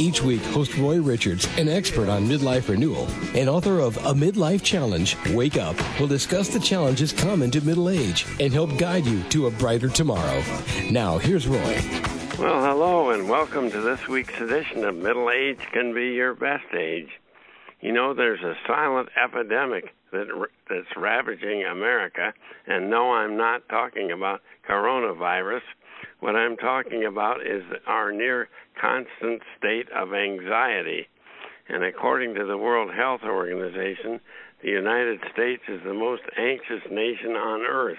Each week, host Roy Richards, an expert on midlife renewal and author of A Midlife Challenge, Wake Up, will discuss the challenges common to middle age and help guide you to a brighter tomorrow. Now, here's Roy. Well, hello, and welcome to this week's edition of Middle Age Can Be Your Best Age. You know, there's a silent epidemic that that's ravaging America, and no, I'm not talking about coronavirus. What I'm talking about is our near constant state of anxiety. And according to the World Health Organization, the United States is the most anxious nation on earth.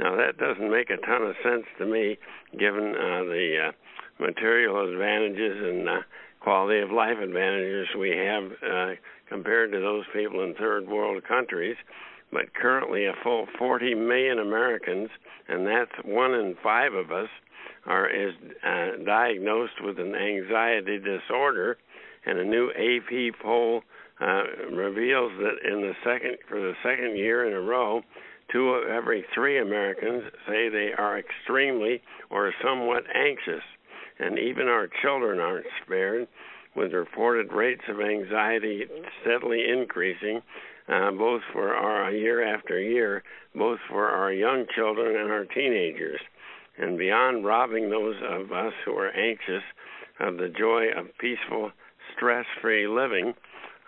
Now, that doesn't make a ton of sense to me, given uh, the uh, material advantages and uh, quality of life advantages we have uh, compared to those people in third world countries. But currently, a full 40 million Americans, and that's one in five of us, are is uh, diagnosed with an anxiety disorder, and a new AP poll uh, reveals that in the second for the second year in a row, two of every three Americans say they are extremely or somewhat anxious, and even our children aren't spared, with reported rates of anxiety steadily increasing. Uh, both for our year after year, both for our young children and our teenagers and beyond robbing those of us who are anxious of the joy of peaceful, stress free living,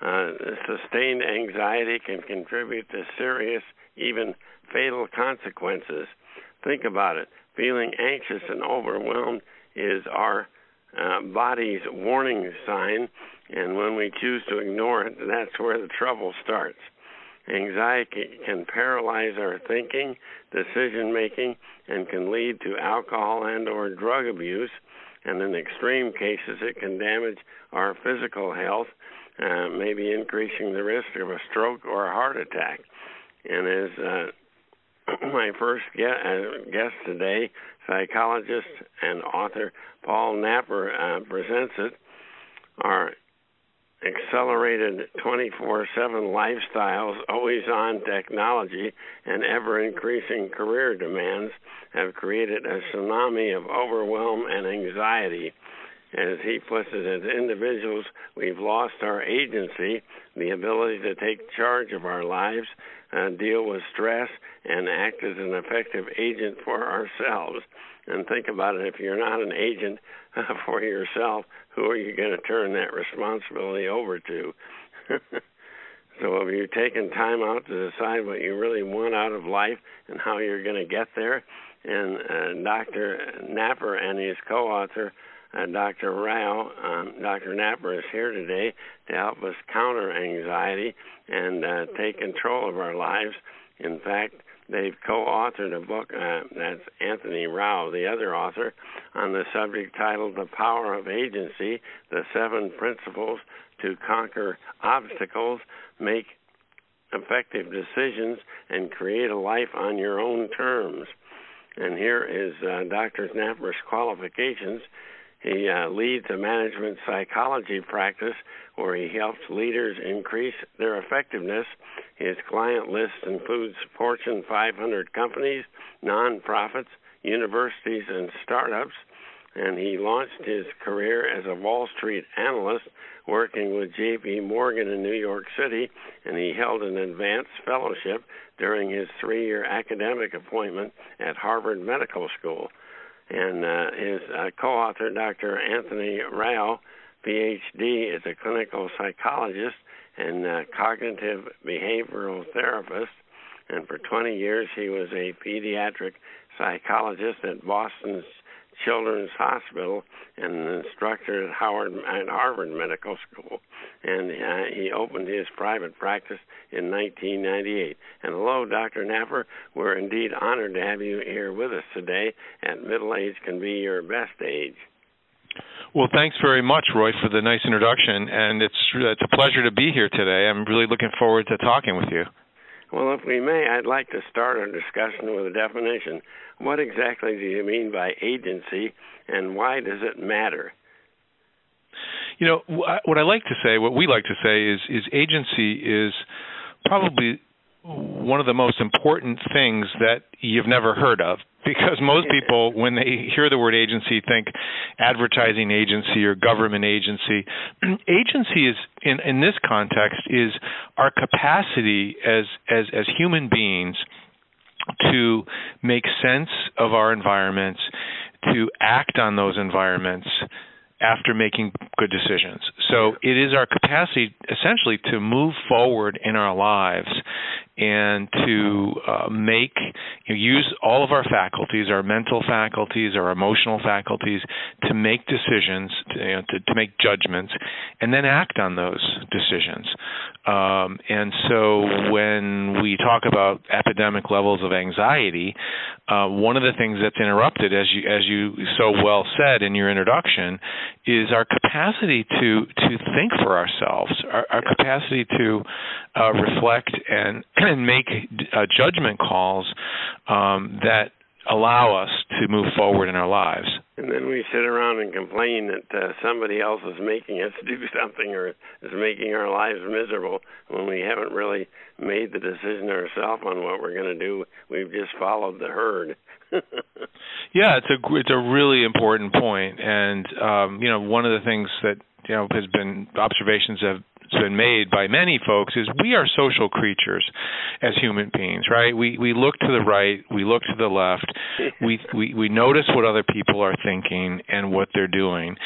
uh, sustained anxiety can contribute to serious, even fatal consequences. Think about it. Feeling anxious and overwhelmed is our uh, body's warning sign, and when we choose to ignore it, that's where the trouble starts. Anxiety can paralyze our thinking, decision making, and can lead to alcohol and or drug abuse. And in extreme cases, it can damage our physical health, uh, maybe increasing the risk of a stroke or a heart attack. And as uh, my first uh, guest today, psychologist and author Paul Napper uh, presents it, our accelerated 24 7 lifestyles, always on technology, and ever increasing career demands have created a tsunami of overwhelm and anxiety. As he puts it, as individuals, we've lost our agency, the ability to take charge of our lives, uh, deal with stress, and act as an effective agent for ourselves. And think about it if you're not an agent uh, for yourself, who are you going to turn that responsibility over to? so have you taken time out to decide what you really want out of life and how you're going to get there? And uh, Dr. Napper and his co-author, uh, Dr. Rao, um, Dr. Napper is here today to help us counter anxiety and uh, take control of our lives. In fact, They've co-authored a book. Uh, that's Anthony Rao, the other author, on the subject titled "The Power of Agency: The Seven Principles to Conquer Obstacles, Make Effective Decisions, and Create a Life on Your Own Terms." And here is uh, Dr. Napper's qualifications. He uh, leads a management psychology practice where he helps leaders increase their effectiveness. His client list includes Fortune 500 companies, nonprofits, universities, and startups. And he launched his career as a Wall Street analyst working with J.P. Morgan in New York City, and he held an advanced fellowship during his three year academic appointment at Harvard Medical School and uh, his uh, co-author, Dr. Anthony Rao, PhD, is a clinical psychologist and uh, cognitive behavioral therapist. And for 20 years, he was a pediatric psychologist at Boston's Children's Hospital and an instructor at Howard at Harvard Medical School. And uh, he opened his private practice in 1998. And hello, Dr. Napper. We're indeed honored to have you here with us today. At middle age can be your best age. Well, thanks very much, Roy, for the nice introduction, and it's it's a pleasure to be here today. I'm really looking forward to talking with you. Well, if we may, I'd like to start our discussion with a definition. What exactly do you mean by agency, and why does it matter? You know, what I like to say, what we like to say is, is agency is probably one of the most important things that you've never heard of because most people when they hear the word agency think advertising agency or government agency agency is in in this context is our capacity as as as human beings to make sense of our environments to act on those environments after making good decisions. So it is our capacity essentially to move forward in our lives and to uh, make you know, use all of our faculties, our mental faculties, our emotional faculties, to make decisions, to, you know, to, to make judgments, and then act on those decisions. Um, and so when we talk about epidemic levels of anxiety, uh, one of the things that's interrupted, as you as you so well said in your introduction, is our capacity to to think for ourselves, our, our capacity to uh, reflect and and make uh, judgment calls um, that allow us to move forward in our lives. And then we sit around and complain that uh, somebody else is making us do something or is making our lives miserable when we haven't really made the decision ourselves on what we're going to do. We've just followed the herd. yeah, it's a it's a really important point. and um, you know one of the things that you know has been observations have been made by many folks is we are social creatures as human beings, right? We we look to the right, we look to the left, we we we notice what other people are thinking and what they're doing,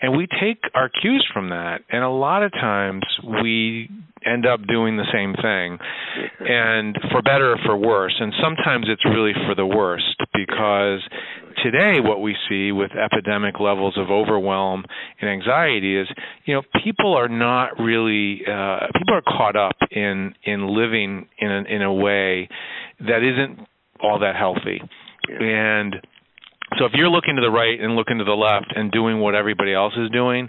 and we take our cues from that. And a lot of times we end up doing the same thing, and for better or for worse. And sometimes it's really for the worst because today what we see with epidemic levels of overwhelm and anxiety is you know people are not really uh, people are caught up in in living in a, in a way that isn't all that healthy. And so if you're looking to the right and looking to the left and doing what everybody else is doing,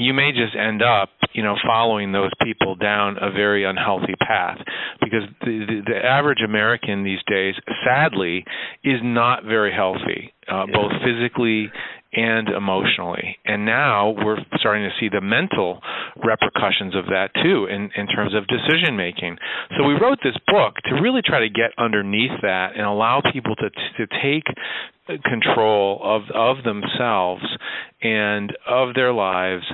you may just end up, you know, following those people down a very unhealthy path because the the, the average American these days, sadly, is not very healthy, uh, yeah. both physically and emotionally. And now we're starting to see the mental repercussions of that too in, in terms of decision making. So we wrote this book to really try to get underneath that and allow people to to take control of of themselves and of their lives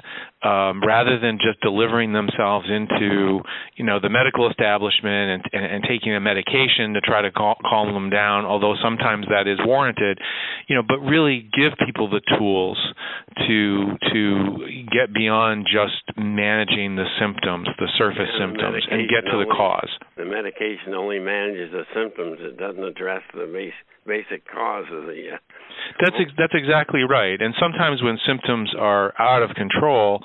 um, rather than just delivering themselves into you know the medical establishment and, and, and taking a medication to try to cal- calm them down although sometimes that is warranted you know but really give people the tools to to get beyond just managing the symptoms the surface and symptoms the and get to the cause. the medication only manages the symptoms. It doesn't address the base basic cause of the. Uh, that's ex- that's exactly right. And sometimes when symptoms are out of control,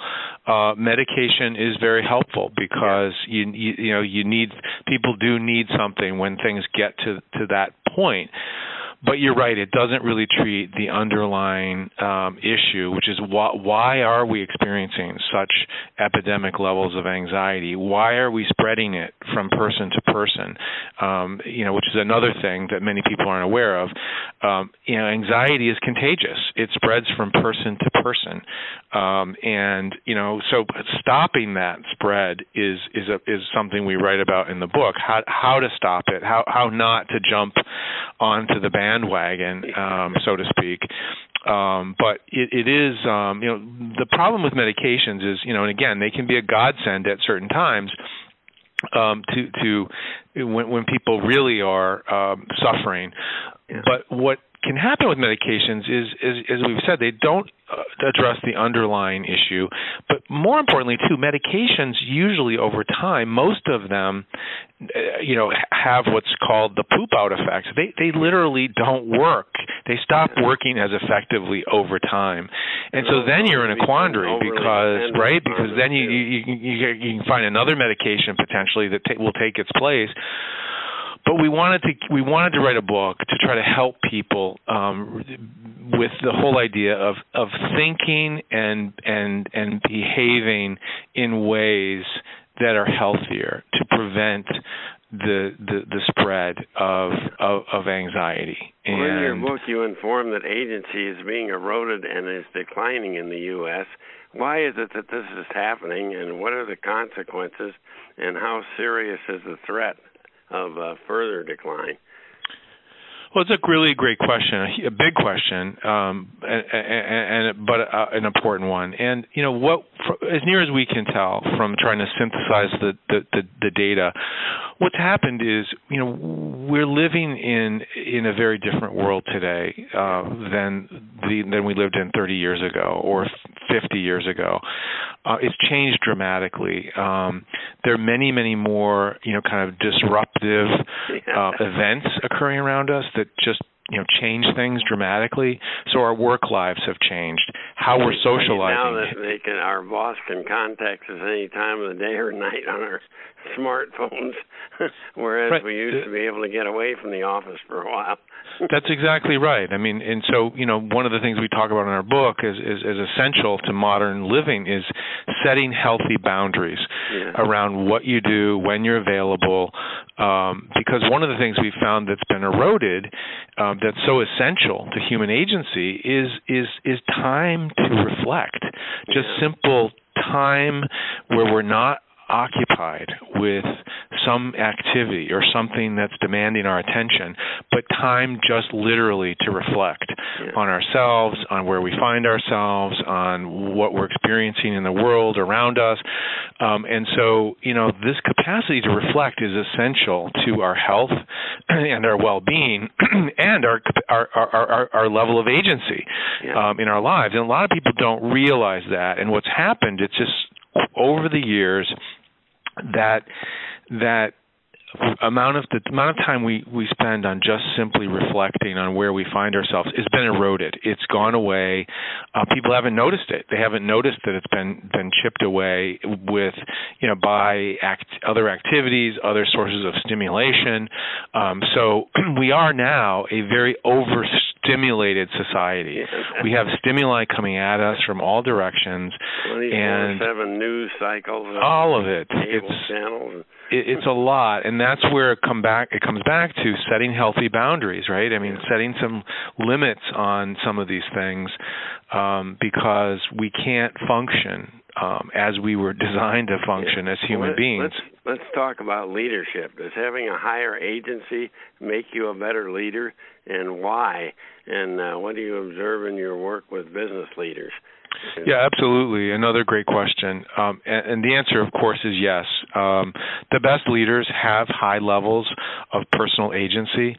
uh, medication is very helpful because you, you you know you need people do need something when things get to to that point but you're right; it doesn't really treat the underlying um, issue, which is why, why are we experiencing such epidemic levels of anxiety? Why are we spreading it from person to person? Um, you know, which is another thing that many people aren't aware of. Um, you know, anxiety is contagious; it spreads from person to person, um, and you know, so stopping that spread is is a, is something we write about in the book. How how to stop it? How how not to jump onto the band bandwagon, um, so to speak. Um, but it, it is, um, you know, the problem with medications is, you know, and again, they can be a godsend at certain times. Um, to to when when people really are um, suffering, yeah. but what can happen with medications is, is as we've said, they don't uh, address the underlying issue. But more importantly, too, medications usually over time, most of them, uh, you know, have what's called the poop out effect. They they literally don't work. They stop working as effectively over time, and so then you're in a quandary because right because then you you you, you can find another medication potentially that ta- will take its place but we wanted to we wanted to write a book to try to help people um, with the whole idea of of thinking and and and behaving in ways that are healthier to prevent the the, the spread of, of of anxiety. Well, and in your book, you inform that agency is being eroded and is declining in the U.S. Why is it that this is happening, and what are the consequences, and how serious is the threat of uh, further decline? Well, it's a really great question, a big question, um, and, and, but uh, an important one. And you know, what, as near as we can tell from trying to synthesize the, the, the, the data, what's happened is, you know, we're living in in a very different world today uh, than the than we lived in 30 years ago or 50 years ago. Uh, it's changed dramatically. Um, there are many, many more, you know, kind of disruptive uh, events occurring around us that just you know change things dramatically. So our work lives have changed. How we're socializing. Now that they can, our boss can contact us any time of the day or night on our smartphones, whereas right. we used to be able to get away from the office for a while. That's exactly right. I mean, and so you know, one of the things we talk about in our book is is, is essential to modern living is setting healthy boundaries yeah. around what you do when you're available. Um, because one of the things we've found that's been eroded, um, that's so essential to human agency, is is is time to reflect. Just simple time where we're not occupied with some activity or something that's demanding our attention, but time just literally to reflect yeah. on ourselves, on where we find ourselves, on what we're experiencing in the world around us. Um, and so, you know, this capacity to reflect is essential to our health and our well-being and our our, our our, our level of agency yeah. um, in our lives. And a lot of people don't realize that. And what's happened, it's just over the years that that amount of the amount of time we we spend on just simply reflecting on where we find ourselves has been eroded. It's gone away. Uh, people haven't noticed it. They haven't noticed that it's been been chipped away with you know by act, other activities, other sources of stimulation. Um, so we are now a very overstimulated society. We have stimuli coming at us from all directions, and seven news cycles, all of it. It's channels. it, it's a lot, and that's where it come back. It comes back to setting healthy boundaries, right? I mean, setting some limits on some of these things um, because we can't function um, as we were designed to function Yeah. as human Well, beings. Let's let's talk about leadership. Does having a higher agency make you a better leader, and why? And uh, what do you observe in your work with business leaders? Yeah, absolutely. Another great question. Um, and, and the answer, of course, is yes. Um, the best leaders have high levels of personal agency.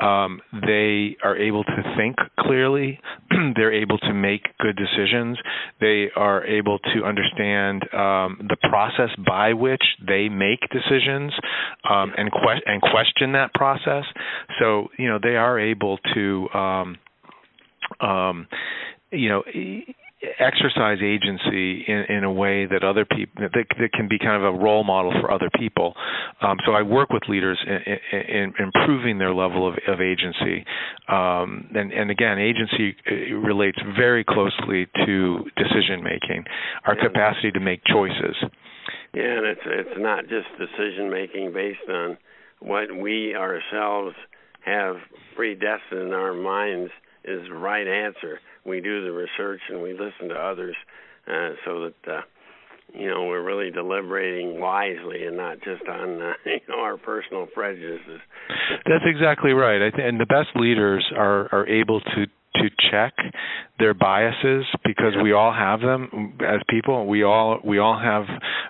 Um, they are able to think clearly. They're able to make good decisions. They are able to understand um, the process by which they make decisions um, and que- and question that process. So you know they are able to um, you know exercise agency in, in a way that other people that, that can be kind of a role model for other people. Um, so I work with leaders in, in, in improving their level of, of agency, um, and, and again, agency uh, relates very closely to decision making, our Yeah. capacity to make choices. Yeah, and it's it's not just decision making based on what we ourselves have predestined in our minds is the right answer. We do the research and we listen to others, uh, so that uh, you know we're really deliberating wisely and not just on uh, you know our personal prejudices. That's exactly right. And the best leaders are are able to to check their biases because we all have them as people. We all we all have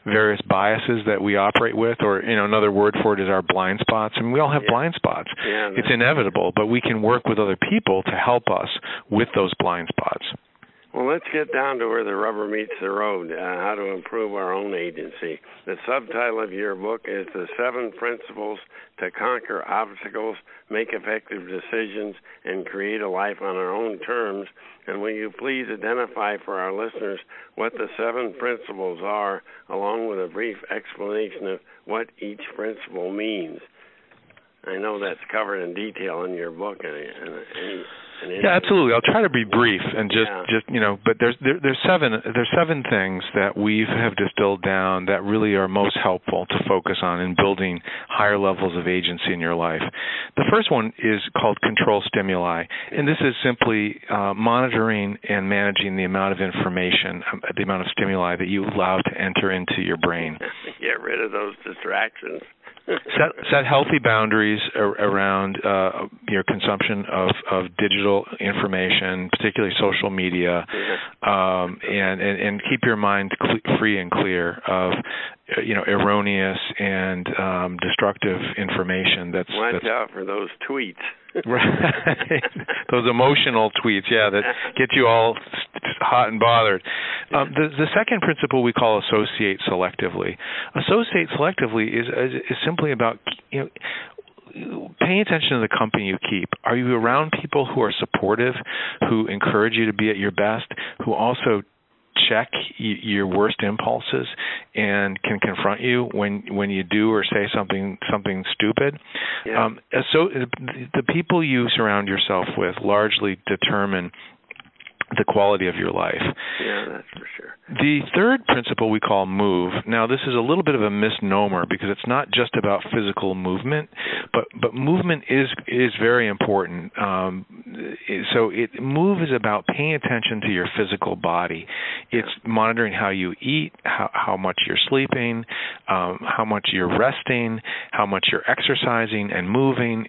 various biases that we operate with, or you know another word for it is our blind spots. and we all have Yeah. blind spots. Yeah, It's inevitable, but we can work with other people to help us with those blind spots. Well, let's get down to where the rubber meets the road. Uh, how to improve our own agency. The subtitle of your book is "The Seven Principles to Conquer Obstacles, Make Effective Decisions, and Create a Life on Our Own Terms." And will you please identify for our listeners what the seven principles are, along with a brief explanation of what each principle means? I know that's covered in detail in your book, and, and, and yeah, absolutely. I'll try to be brief and just Yeah. just you know, but there's there, there's seven there's seven things that we have distilled down that really are most helpful to focus on in building higher levels of agency in your life. The first one is called control stimuli, and this is simply uh, monitoring and managing the amount of information, um, the amount of stimuli that you allow to enter into your brain. Get rid of those distractions. Set set healthy boundaries ar- around uh, your consumption of of digital information, particularly social media, um, and, and and keep your mind cle free and clear of you know erroneous and um, destructive information. That's Watch that's out for those tweets. right. Those emotional tweets, yeah, that get you all hot and bothered. Um, the the second principle we call associate selectively. Associate selectively is is, is simply about you know paying attention to the company you keep. Are you around people who are supportive, who encourage you to be at your best, who also check y- your worst impulses and can confront you when when you do or say something something stupid. Yeah. Um, so the people you surround yourself with largely determine the quality of your life. Yeah, that's for sure. The third principle we call move. Now, this is a little bit of a misnomer because it's not just about physical movement, but but movement is is very important. Um, so, it move is about paying attention to your physical body. It's monitoring how you eat, how how much you're sleeping, um, how much you're resting, how much you're exercising and moving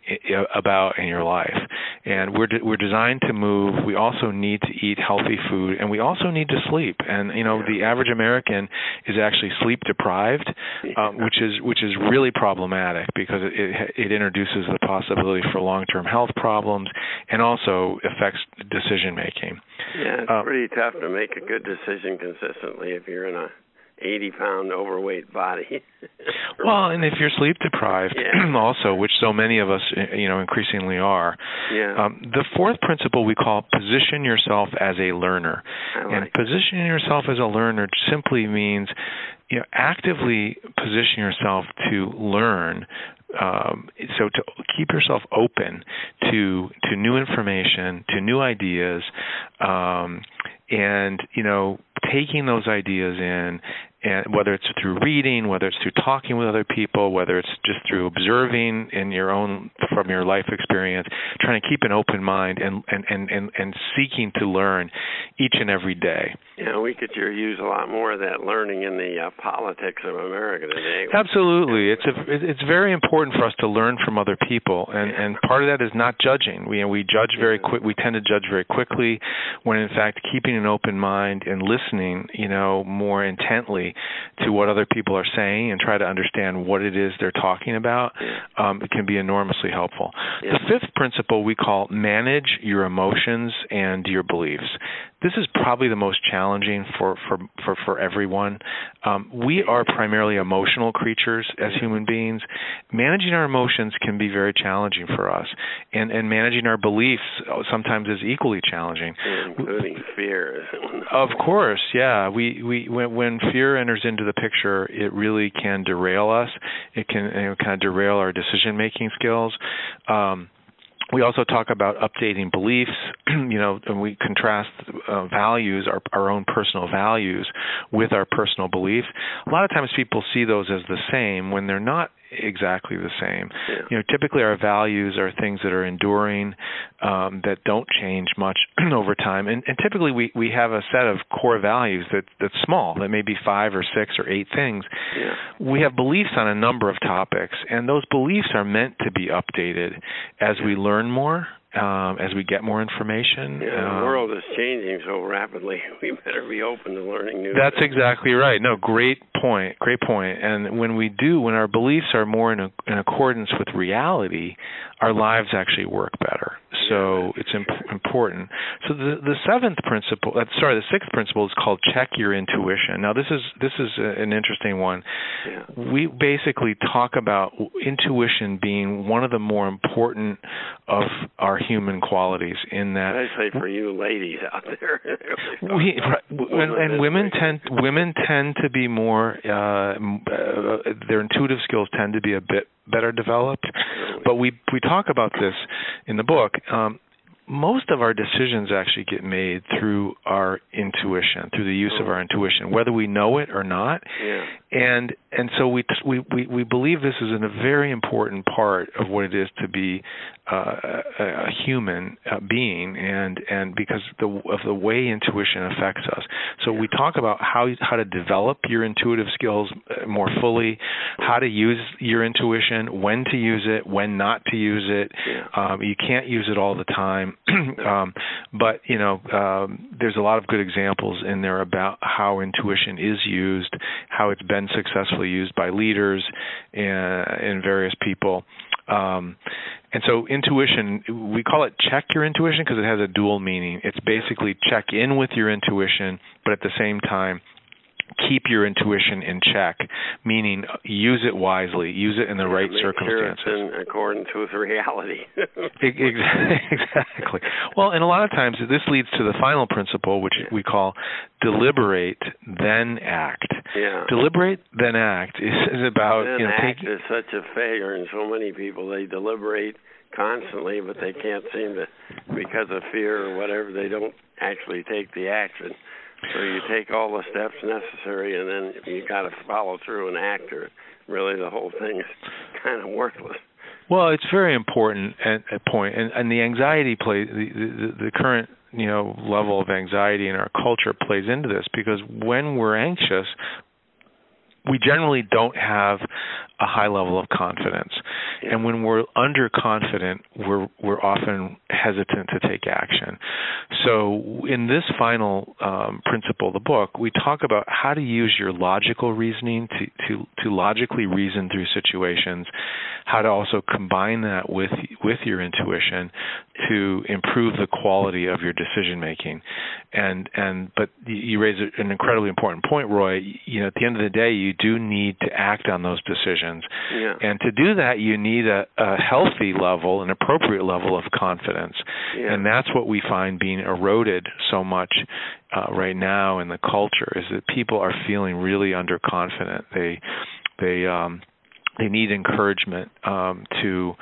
about in your life. And we're de- we're designed to move. We also need to eat healthy food, and we also need to sleep. And you know, the average American is actually sleep deprived, uh, which is which is really problematic because it, it it introduces the possibility for long-term health problems and also affects decision making. Yeah, it's Uh, pretty tough to make a good decision consistently if you're in a 80 pound overweight body. Well, and if you're sleep deprived, Yeah. also, which so many of us, uh, you know, increasingly are, yeah, um, the fourth principle we call position yourself as a learner. I And like positioning yourself as a learner simply means, you know, actively position yourself to learn. Um, so to keep yourself open to to new information, to new ideas, um, and you know, taking those ideas in and whether it's through reading, whether it's through talking with other people, whether it's just through observing in your own from your life experience, trying to keep an open mind and and and and, and seeking to learn each and every day. Yeah, we could use a lot more of that learning in the uh, politics of America today. Absolutely, it's a it's very important for us to learn from other people, and and part of that is not judging. We we judge very quick. We tend to judge very quickly, when in fact keeping an open mind and listening, you know, more intently to what other people are saying and try to understand what it is they're talking about, um, it can be enormously helpful. Yeah. The fifth principle we call manage your emotions and your beliefs. This is probably the most challenging for for for, for everyone. Um, we are primarily emotional creatures as human beings. Managing our emotions can be very challenging for us, and and managing our beliefs sometimes is equally challenging. including fear. Of course, yeah. We we when when fear enters into the picture, it really can derail us. It can you know, kind of derail our decision making skills. Um, we also talk about updating beliefs, you know, and we contrast uh, values, our, our own personal values, with our personal beliefs. A lot of times people see those as the same when they're not exactly the same. Yeah. You know, typically our values are things that are enduring, um, that don't change much over time, and, and typically we we have a set of core values that that's small, that may be five or six or eight things. Yeah. We have beliefs on a number of topics, and those beliefs are meant to be updated as we learn more, um, as we get more information. Yeah, the Um, world is changing so rapidly. We better be open to learning new. That's things. exactly right. No, great point. Great point. And when we do, when our beliefs are more in, a, in accordance with reality, our lives actually work better. So it's imp- important. So the the seventh principle, uh, sorry, the sixth principle is called check your intuition. Now this is this is a, an interesting one. Yeah. We basically talk about intuition being one of the more important of our human qualities. In that Especially for you ladies out there. we right, and, and women tend women tend to be more uh, uh their intuitive skills tend to be a bit better developed but we we talk about this in the book um most of our decisions actually get made through our intuition, through the use of our intuition, whether we know it or not. Yeah. And and so we we we, believe this is a very important part of what it is to be uh, a, a human uh, being, and and because the of the way intuition affects us. So we talk about how how to develop your intuitive skills uh, more fully, how to use your intuition, when to use it, when not to use it. Yeah. Um, you can't use it all the time, um, but you know um, there's a lot of good examples in there about how intuition is used, how it's been successfully used by leaders and, and various people. Um, and so intuition, we call it check your intuition because it has a dual meaning. It's basically check in with your intuition, but at the same time keep your intuition in check, meaning use it wisely, use it in the right circumstances. Sure it's in accordance with reality. exactly. Well, and a lot of times this leads to the final principle, which we call deliberate then act. Yeah. Deliberate then act is, is about then you know act taking. is such a failure in so many people. They deliberate constantly, but they can't seem to, because of fear or whatever, they don't actually take the action. So you take all the steps necessary, and then you got to follow through and act, or really the whole thing is kind of worthless. Well, it's very important at, at point, and, and the anxiety play the, the the current you know level of anxiety in our culture plays into this because when we're anxious, we generally don't have a high level of confidence. And when we're underconfident, we're we're often hesitant to take action. So in this final um, principle of the book, we talk about how to use your logical reasoning to, to to logically reason through situations, how to also combine that with with your intuition to improve the quality of your decision making. And and but you raise an incredibly important point, Roy. You know, at the end of the day, you do need to act on those decisions. Yeah. And to do that, you need a, a healthy level, an appropriate level of confidence. Yeah. And that's what we find being eroded so much uh, right now in the culture is that people are feeling really underconfident. They they um they need encouragement um, to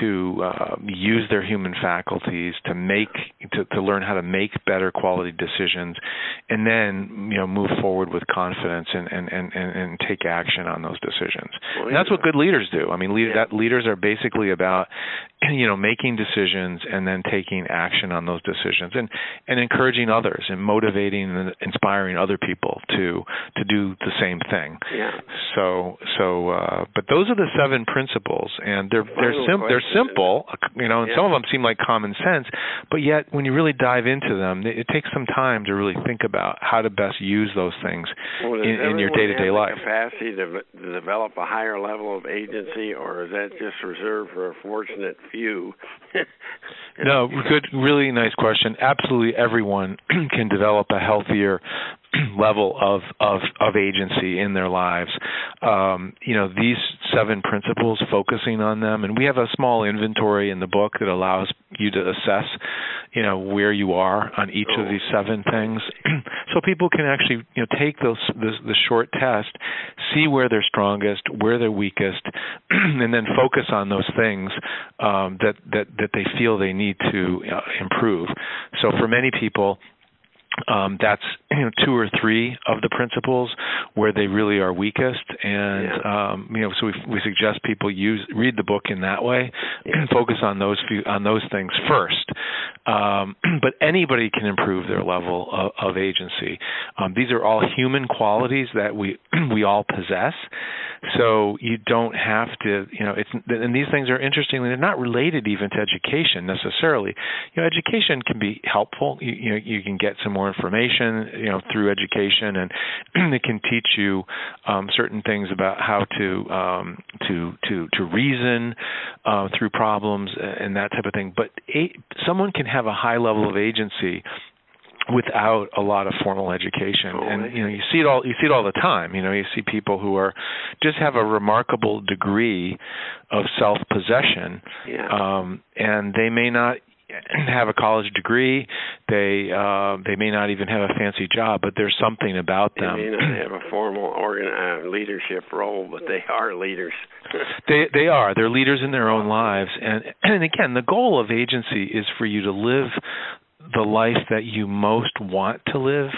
to uh, use their human faculties to make to, to learn how to make better quality decisions, and then you know move forward with confidence and and and, and take action on those decisions. Well, and that's what good leaders do. I mean, lead, Yeah. that leaders are basically about you know making decisions and then taking action on those decisions and and encouraging others and motivating and inspiring other people to to do the same thing. Yeah. So so uh but those are the seven principles and they're they're sim- they're simple, uh, you know, and Yeah. some of them seem like common sense, but yet when you really dive into them, it, it takes some time to really think about how to best use those things Well, in, in your day-to-day have life. The capacity to, to develop a higher level of agency, or is that just reserved for a fortunate few? No, good, really nice question. Absolutely, everyone can develop a healthier level of of of agency in their lives. Um, you know, these seven principles, focusing on them, and we have a small inventory in the book that allows you to assess, you know, where you are on each of Oh. these seven things, so people can actually, you know, take those this, the short test, see where they're strongest, where they're weakest, and then focus on those things um, that that that they feel they need to uh, improve. So for many people, um, that's you know two or three of the principles where they really are weakest, and um, you know so we we suggest people use read the book in that way, and focus on those few on those things first. Um, but anybody can improve their level of, of agency. Um, these are all human qualities that we we all possess. So you don't have to, you know, it's and these things are interestingly they're not related even to education necessarily. You know, education can be helpful. You, you know, you can get some more information, you know, through education, and it can teach you um, certain things about how to um, to to to reason uh, through problems and that type of thing. But a, someone can have a high level of agency without a lot of formal education Oh, and you know you see it all you see it all the time you know you see people who are just have a remarkable degree of self possession Yeah. um and they may not have a college degree they uh, they may not even have a fancy job, but there's something about them. They may not have a formal organ uh, leadership role, but they are leaders. they they are. They're leaders in their own lives, and and again, the goal of agency is for you to live the life that you most want to live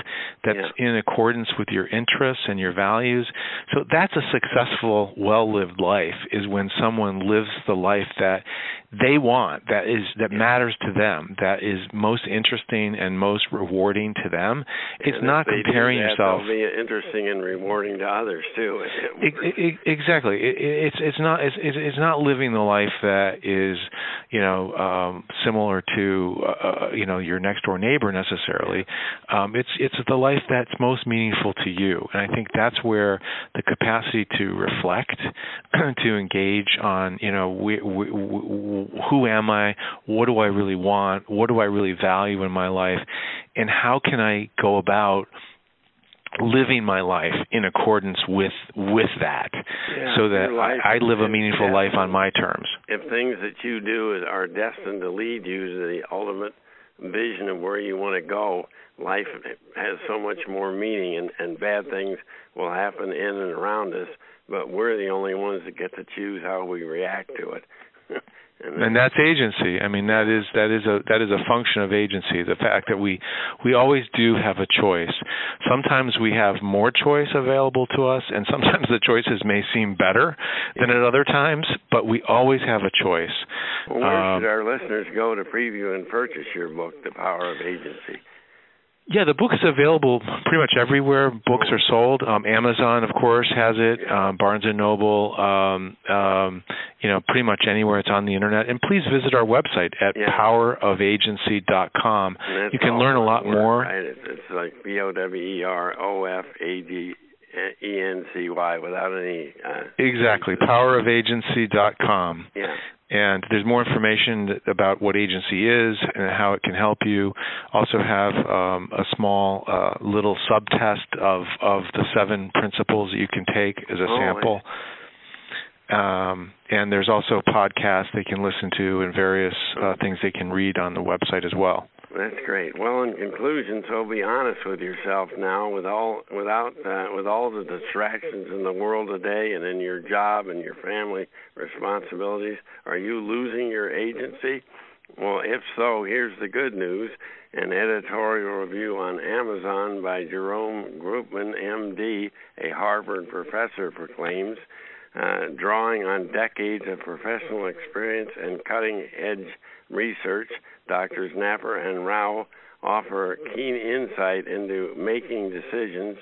that's yeah. in accordance with your interests and your values so that's a successful well lived life is when someone lives the life that they want that is that matters to them that is most interesting and most rewarding to them it's and not comparing that, yourself be interesting and rewarding to others too. It, it, exactly. It, it's it's not it's it's not living the life that is you know um similar to uh, uh, you know your next door neighbor necessarily. Um it's it's the life that's most meaningful to you. And i think that's where the capacity to reflect to engage on you know we, we, we who am I? What do I really want? What do I really value in my life? And how can I go about living my life in accordance with with that yeah, so that I, I live a meaningful life on my terms if things that you do are destined to lead you to the ultimate vision of where you want to go life has so much more meaning and and bad things will happen in and around us but we're the only ones that get to choose how we react to it and that's agency. I mean, that is that is a that is a function of agency. The fact that we we always do have a choice. Sometimes we have more choice available to us, and sometimes the choices may seem better than at other times. But we always have a choice. Well, where um, should our listeners go to preview and purchase your book, The Power of Agency? Yeah, the book is available pretty much everywhere books are sold. Um, Amazon, of course, has it. Um, Barnes and Noble, um, um, you know, pretty much anywhere it's on the internet. And please visit our website at yeah. powerofagency.com. You can learn a lot word, more. Right? It's, it's like B O W E R O F A D E N C Y without any. Uh, exactly, powerofagency.com. Yeah and there's more information about what agency is and how it can help you. Also have um, a small uh, little subtest of of the seven principles that you can take as a oh, sample. Um, and there's also podcasts they can listen to and various uh, things they can read on the website as well. That's great. Well, in conclusion, so be honest with yourself now, with all without uh, with all the distractions in the world today, and in your job and your family responsibilities. Are you losing your agency? Well, if so, here's the good news. An editorial review on Amazon by Jerome Groopman, MD, a Harvard professor, proclaims, uh, drawing on decades of professional experience and cutting edge research, Doctors Napper and Rao offer keen insight into making decisions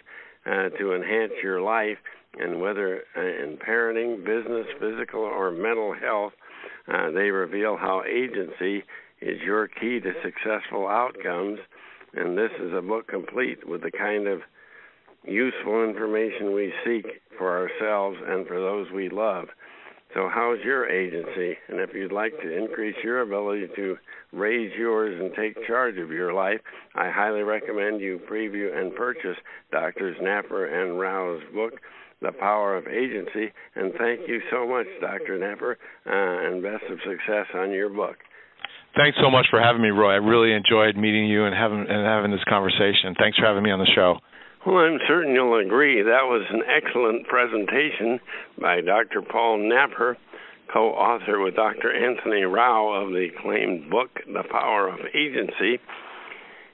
uh, to enhance your life, and whether uh, in parenting, business, physical, or mental health, uh, they reveal how agency is your key to successful outcomes. And this is a book complete with the kind of useful information we seek for ourselves and for those we love. So, how's your agency? And if you'd like to increase your ability to raise yours and take charge of your life, I highly recommend you preview and purchase Doctors Napper and Rao's book, The Power of Agency. And thank you so much, Dr. Napper, uh, and best of success on your book. Thanks so much for having me, Roy. I really enjoyed meeting you and having and having this conversation. Thanks for having me on the show. Well, I'm certain you'll agree that was an excellent presentation by Dr. Paul Napper, co author with Dr. Anthony Rao of the acclaimed book, The Power of Agency.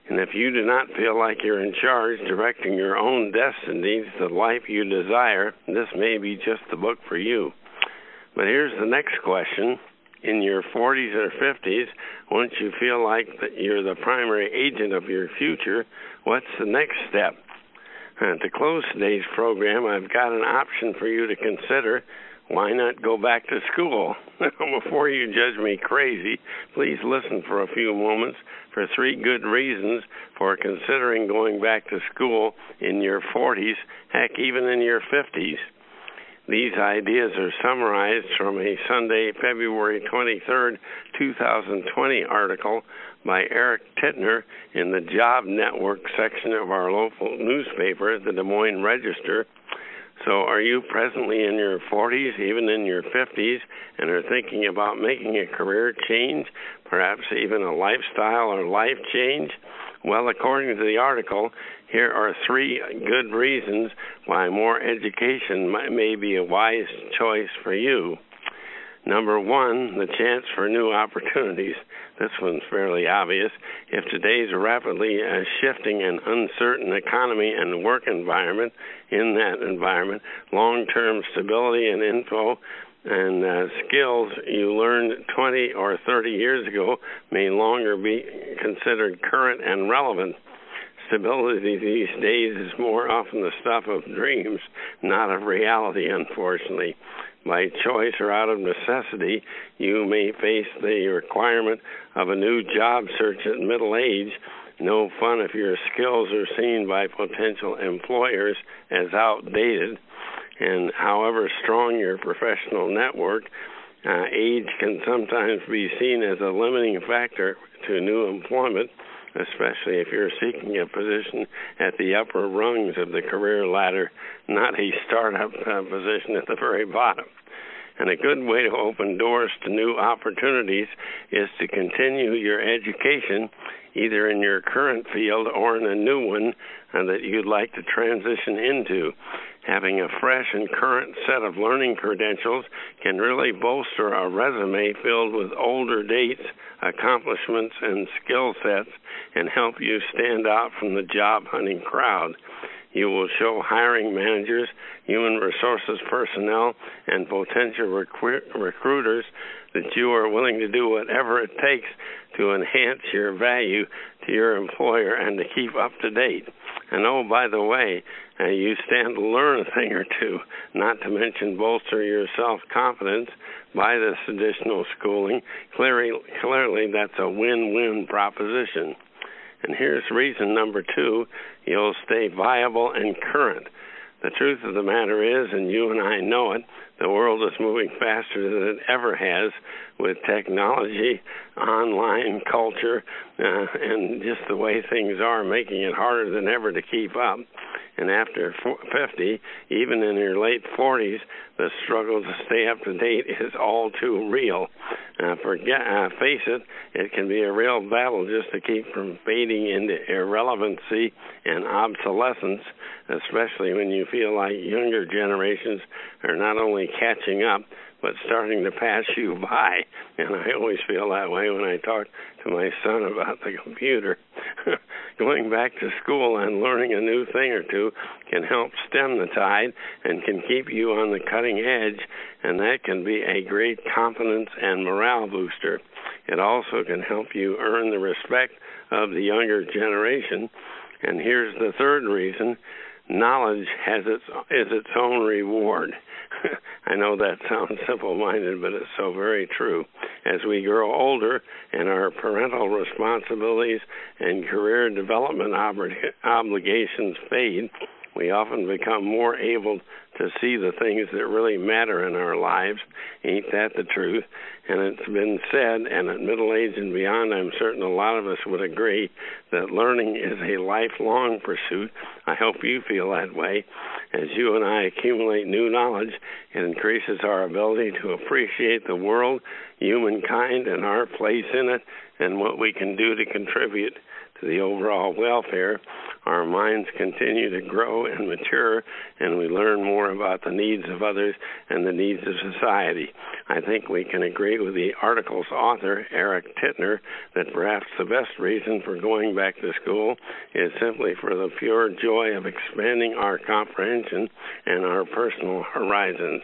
And if you do not feel like you're in charge directing your own destinies, the life you desire, this may be just the book for you. But here's the next question. In your 40s or 50s, once you feel like that you're the primary agent of your future, what's the next step? Uh, to close today's program, I've got an option for you to consider. Why not go back to school? Before you judge me crazy, please listen for a few moments for three good reasons for considering going back to school in your 40s, heck, even in your 50s. These ideas are summarized from a Sunday, February 23rd, 2020 article by Eric Tittner in the Job Network section of our local newspaper, the Des Moines Register. So, are you presently in your 40s, even in your 50s, and are thinking about making a career change, perhaps even a lifestyle or life change? Well, according to the article, here are three good reasons why more education may be a wise choice for you. Number one, the chance for new opportunities. This one's fairly obvious. If today's rapidly uh, shifting and uncertain economy and work environment, in that environment, long term stability and info and uh, skills you learned 20 or 30 years ago may longer be considered current and relevant. Stability these days is more often the stuff of dreams, not of reality, unfortunately. By choice or out of necessity, you may face the requirement of a new job search at middle age. No fun if your skills are seen by potential employers as outdated. And however strong your professional network, uh, age can sometimes be seen as a limiting factor to new employment, especially if you're seeking a position at the upper rungs of the career ladder, not a startup uh, position at the very bottom. And a good way to open doors to new opportunities is to continue your education either in your current field or in a new one uh, that you'd like to transition into having a fresh and current set of learning credentials can really bolster a resume filled with older dates, accomplishments, and skill sets and help you stand out from the job hunting crowd. You will show hiring managers, human resources personnel, and potential recru- recruiters that you are willing to do whatever it takes to enhance your value to your employer and to keep up to date. And oh, by the way, uh, you stand to learn a thing or two, not to mention bolster your self confidence by this additional schooling. Clearly, clearly, that's a win win proposition. And here's reason number two you'll stay viable and current. The truth of the matter is, and you and I know it, the world is moving faster than it ever has with technology, online culture, uh, and just the way things are, making it harder than ever to keep up and after 50, even in your late 40s, the struggle to stay up to date is all too real. Uh, forget, uh, face it, it can be a real battle just to keep from fading into irrelevancy and obsolescence, especially when you feel like younger generations are not only catching up, but starting to pass you by. And I always feel that way when I talk to my son about the computer. Going back to school and learning a new thing or two can help stem the tide and can keep you on the cutting edge, and that can be a great confidence and morale booster. It also can help you earn the respect of the younger generation. And here's the third reason knowledge has its is its own reward. I know that sounds simple minded, but it's so very true. As we grow older and our parental responsibilities and career development ob- obligations fade, we often become more able to see the things that really matter in our lives. Ain't that the truth? And it's been said, and at middle age and beyond, I'm certain a lot of us would agree that learning is a lifelong pursuit. I hope you feel that way. As you and I accumulate new knowledge, it increases our ability to appreciate the world, humankind, and our place in it, and what we can do to contribute to the overall welfare our minds continue to grow and mature, and we learn more about the needs of others and the needs of society. I think we can agree with the article's author, Eric Tittner, that perhaps the best reason for going back to school is simply for the pure joy of expanding our comprehension and our personal horizons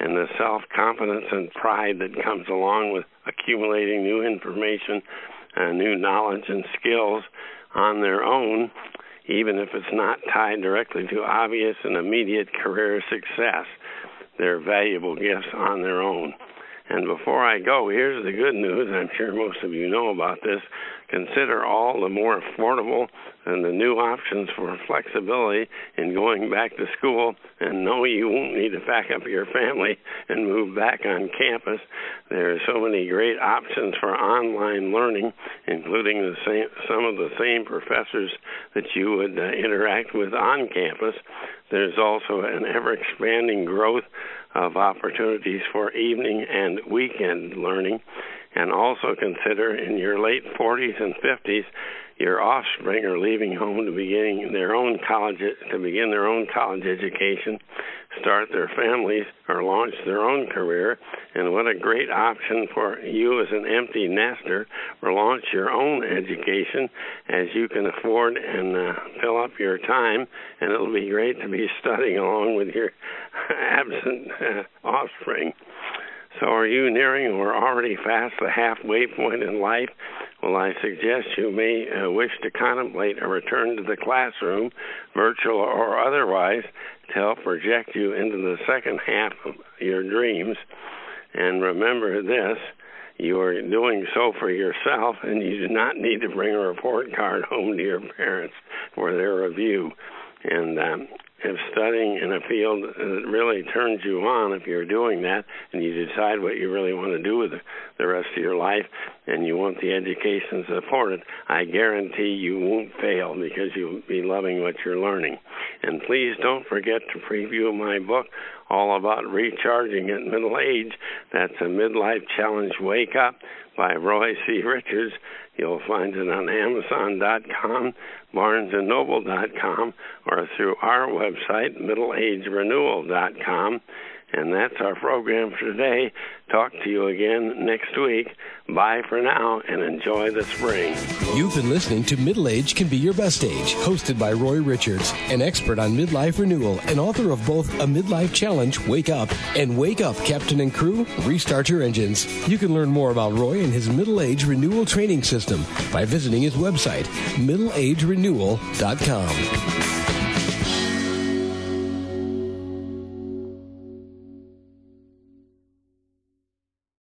and the self confidence and pride that comes along with accumulating new information, uh, new knowledge, and skills on their own even if it's not tied directly to obvious and immediate career success. They're valuable gifts on their own. And before I go, here's the good news. I'm sure most of you know about this. Consider all the more affordable and the new options for flexibility in going back to school. And no, you won't need to pack up your family and move back on campus. There are so many great options for online learning, including the same, some of the same professors that you would uh, interact with on campus. There's also an ever expanding growth of opportunities for evening and weekend learning. And also consider in your late 40s and 50s, your offspring are leaving home to begin their own college to begin their own college education, start their families, or launch their own career. And what a great option for you as an empty nester or launch your own education as you can afford and uh, fill up your time. And it'll be great to be studying along with your absent uh, offspring. So, are you nearing or already past the halfway point in life? Well, I suggest you may uh, wish to contemplate a return to the classroom, virtual or otherwise, to help project you into the second half of your dreams. And remember this you are doing so for yourself, and you do not need to bring a report card home to your parents for their review. And um, if studying in a field really turns you on, if you're doing that and you decide what you really want to do with the rest of your life and you want the education supported, I guarantee you won't fail because you'll be loving what you're learning. And please don't forget to preview my book, All About Recharging at Middle Age. That's a midlife challenge wake up by Roy C. Richards. You'll find it on Amazon.com, BarnesandNoble.com, or through our website, MiddleAgeRenewal.com. And that's our program for today. Talk to you again next week. Bye for now and enjoy the spring. You've been listening to Middle Age Can Be Your Best Age, hosted by Roy Richards, an expert on midlife renewal and author of both A Midlife Challenge, Wake Up, and Wake Up, Captain and Crew, Restart Your Engines. You can learn more about Roy and his middle age renewal training system by visiting his website, middleagerenewal.com.